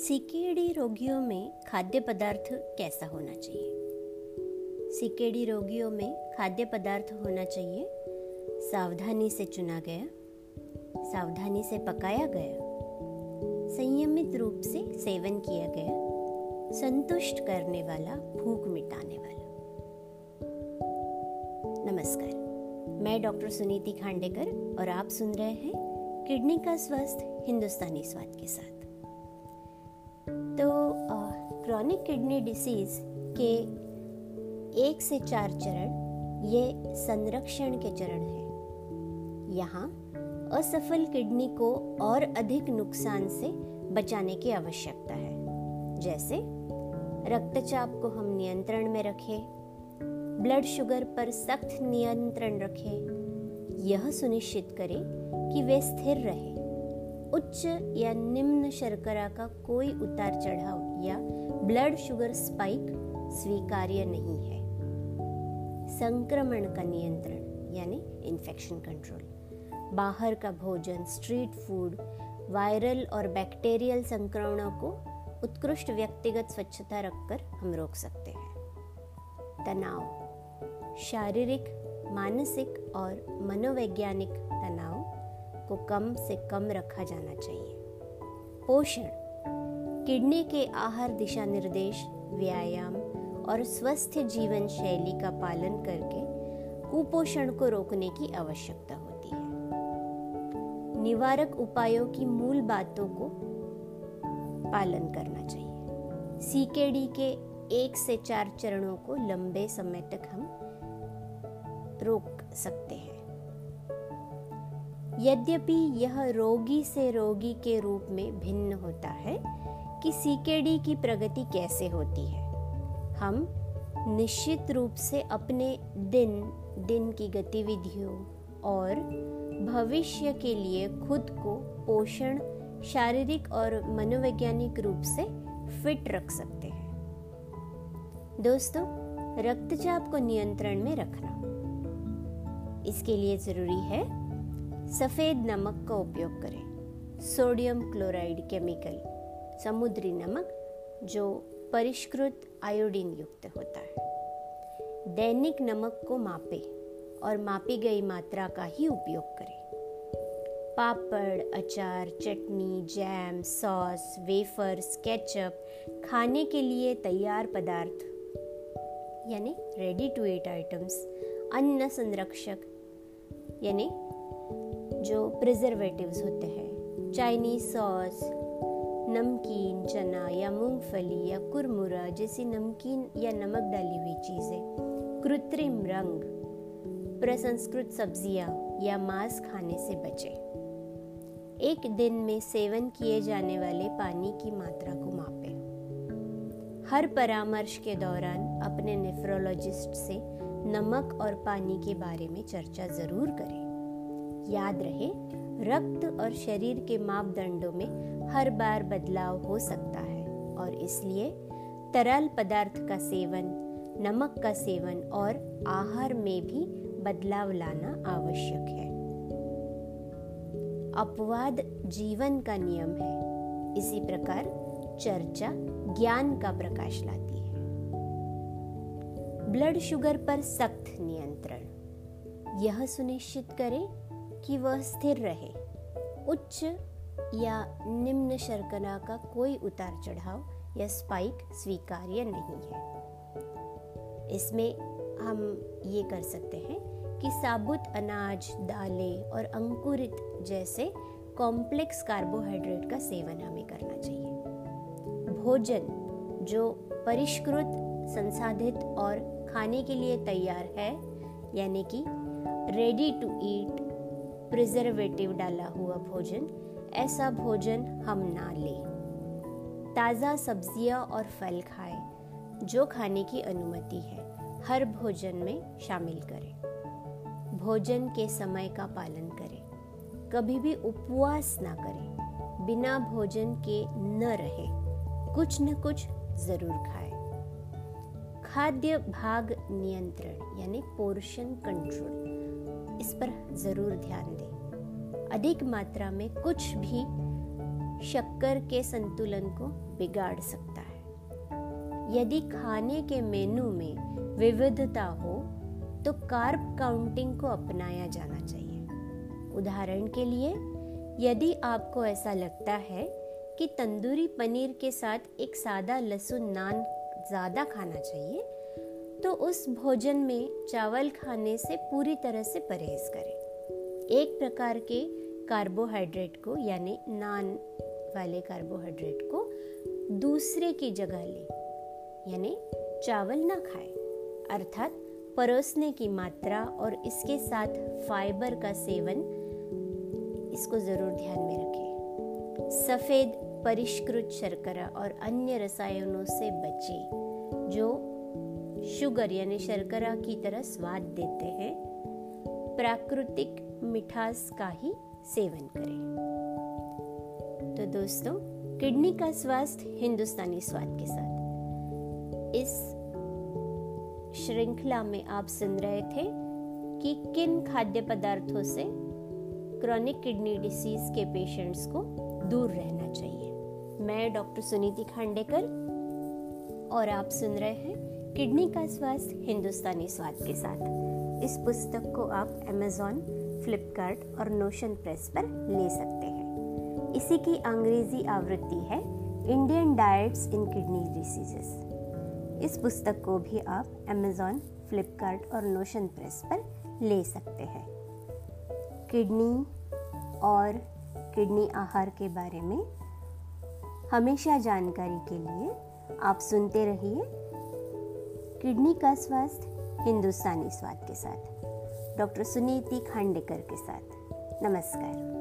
CKD रोगियों में खाद्य पदार्थ कैसा होना चाहिए? सीकेडी रोगियों में खाद्य पदार्थ होना चाहिए। सावधानी से चुना गया। सावधानी से पकाया गया। संयमित रूप से सेवन किया गया। संतुष्ट करने वाला, भूख मिटाने वाला। नमस्कार। मैं डॉक्टर सुनीति खांडेकर और आप सुन रहे हैं किडनी का स्वस्थ हिंदुस्तानी स्वाद के साथ। क्रॉनिक किडनी डिसीज के एक से चार चरण, ये संरक्षण के चरण हैं। यहाँ, असफल किडनी को और अधिक नुकसान से बचाने की आवश्यकता है। जैसे, रक्तचाप को हम नियंत्रण में रखें ब्लड शुगर पर सख्त नियंत्रण रखें, यह सुनिश्चित करें कि वे स्थिर रहे। उच्च या निम्न शर्करा का कोई उतार चढ़ाव या ब्लड शुगर स्पाइक स्वीकार्य नहीं है। संक्रमण का नियंत्रण, यानी इन्फेक्शन कंट्रोल बाहर का भोजन स्ट्रीट फ़ूड वायरल और बैक्टीरियल संक्रमणों को उत्कृष्ट व्यक्तिगत स्वच्छता रखकर हम रोक सकते हैं। तनाव, शारीरिक, मानसिक और मनोवैज्ञानिक को कम से कम रखा जाना चाहिए। पोषण, किडनी के आहार दिशा निर्देश, व्यायाम और स्वस्थ जीवन शैली का पालन करके कुपोषण को रोकने की आवश्यकता होती है। निवारक उपायों की मूल बातों को पालन करना चाहिए। सीकेडी के एक से चार चरणों को लंबे समय तक हम रोक सकते हैं। यद्यपि यह रोगी से रोगी के रूप में भिन्न होता है, कि सीकेडी की प्रगति कैसे होती है? हम निश्चित रूप से अपने दिन दिन की गतिविधियों और भविष्य के लिए खुद को पोषण, शारीरिक और मनोवैज्ञानिक रूप से फिट रख सकते हैं। दोस्तों, रक्तचाप को नियंत्रण में रखना इसके लिए ज़रूरी है सफ़ेद नमक का उपयोग करें। सोडियम क्लोराइड केमिकल, समुद्री नमक, जो परिष्कृत आयोडीन युक्त होता है। दैनिक नमक को मापे और मापी गई मात्रा का ही उपयोग करें। पापड़, अचार, चटनी, जैम, सॉस, वेफर्स, केचप खाने के लिए तैयार पदार्थ, यानी रेडी टू ईट आइटम्स अन्न संरक्षक, यानी जो प्रिजर्वेटिव्स होते हैं चाइनीज़ सॉस नमकीन, चना या मूंगफली या कुरमुरा जैसी नमकीन या नमक डाली हुई चीज़ें, कृत्रिम रंग, प्रसंस्कृत सब्ज़ियाँ या मांस खाने से बचें। एक दिन में सेवन किए जाने वाले पानी की मात्रा को मापें। हर परामर्श के दौरान अपने नेफ्रोलॉजिस्ट से नमक और पानी के बारे में चर्चा ज़रूर करें। याद रहे, रक्त और शरीर के मापदंडों में हर बार बदलाव हो सकता है और इसलिए तरल पदार्थ का सेवन, नमक का सेवन और आहार में भी बदलाव लाना आवश्यक है। अपवाद जीवन का नियम है। इसी प्रकार चर्चा ज्ञान का प्रकाश लाती है। ब्लड शुगर पर सख्त नियंत्रण। यह सुनिश्चित करें कि वह स्थिर रहे। उच्च या निम्न शर्करा का कोई उतार चढ़ाव या स्पाइक स्वीकार्य नहीं है। इसमें हम ये कर सकते हैं कि साबुत अनाज, दालें और अंकुरित जैसे कॉम्प्लेक्स कार्बोहाइड्रेट का सेवन हमें करना चाहिए। भोजन जो परिष्कृत, संसाधित और खाने के लिए तैयार है, यानी कि रेडी टू ईट प्रिजर्वेटिव डाला हुआ भोजन, ऐसा भोजन हम ना लें। ताज़ा सब्ज़ियाँ और फल खाएँ, जो खाने की अनुमति है, हर भोजन में शामिल करें। भोजन के समय का पालन करें। कभी भी उपवास ना करें। बिना भोजन के न रहे। कुछ न कुछ ज़रूर खाएँ। खाद्य भाग नियंत्रण, यानी पोर्शन कंट्रोल इस पर ज़रूर ध्यान दें। अधिक मात्रा में कुछ भी शक्कर के संतुलन को बिगाड़ सकता है। यदि खाने के मेनू में विविधता हो तो कार्ब काउंटिंग को अपनाया जाना चाहिए। उदाहरण के लिए, यदि आपको ऐसा लगता है कि तंदूरी पनीर के साथ एक सादा लहसुन नान ज़्यादा खाना चाहिए तो उस भोजन में चावल खाने से पूरी तरह से परहेज करें। एक प्रकार के कार्बोहाइड्रेट को, यानी नान वाले कार्बोहाइड्रेट को दूसरे की जगह ले, यानी चावल ना खाए। अर्थात परोसने की मात्रा और इसके साथ फाइबर का सेवन इसको ज़रूर ध्यान में रखें। सफ़ेद, परिष्कृत शर्करा और अन्य रसायनों से बचे, जो शुगर यानी शर्करा की तरह स्वाद देते हैं। प्राकृतिक मिठास का ही सेवन करें। तो दोस्तों, किडनी का स्वास्थ्य हिंदुस्तानी स्वाद के साथ। इस श्रृंखला में आप सुन रहे थे कि किन खाद्य पदार्थों से क्रॉनिक किडनी डिसीज के पेशेंट्स को दूर रहना चाहिए। मैं डॉक्टर सुनीति खांडेकर और आप सुन रहे हैं किडनी का स्वास्थ्य हिंदुस्तानी स्वाद के साथ। इस पुस्तक को आप अमेजोन फ्लिपकार्ट और नोशन प्रेस पर ले सकते हैं। इसी की अंग्रेज़ी आवृत्ति है Indian diets in kidney diseases इस पुस्तक को भी आप अमेजोन फ्लिपकार्ट और नोशन प्रेस पर ले सकते हैं। किडनी और किडनी आहार के बारे में हमेशा जानकारी के लिए आप सुनते रहिए किडनी का स्वास्थ्य हिंदुस्तानी स्वाद के साथ। डॉक्टर सुनीति खांडेकर के साथ। नमस्कार।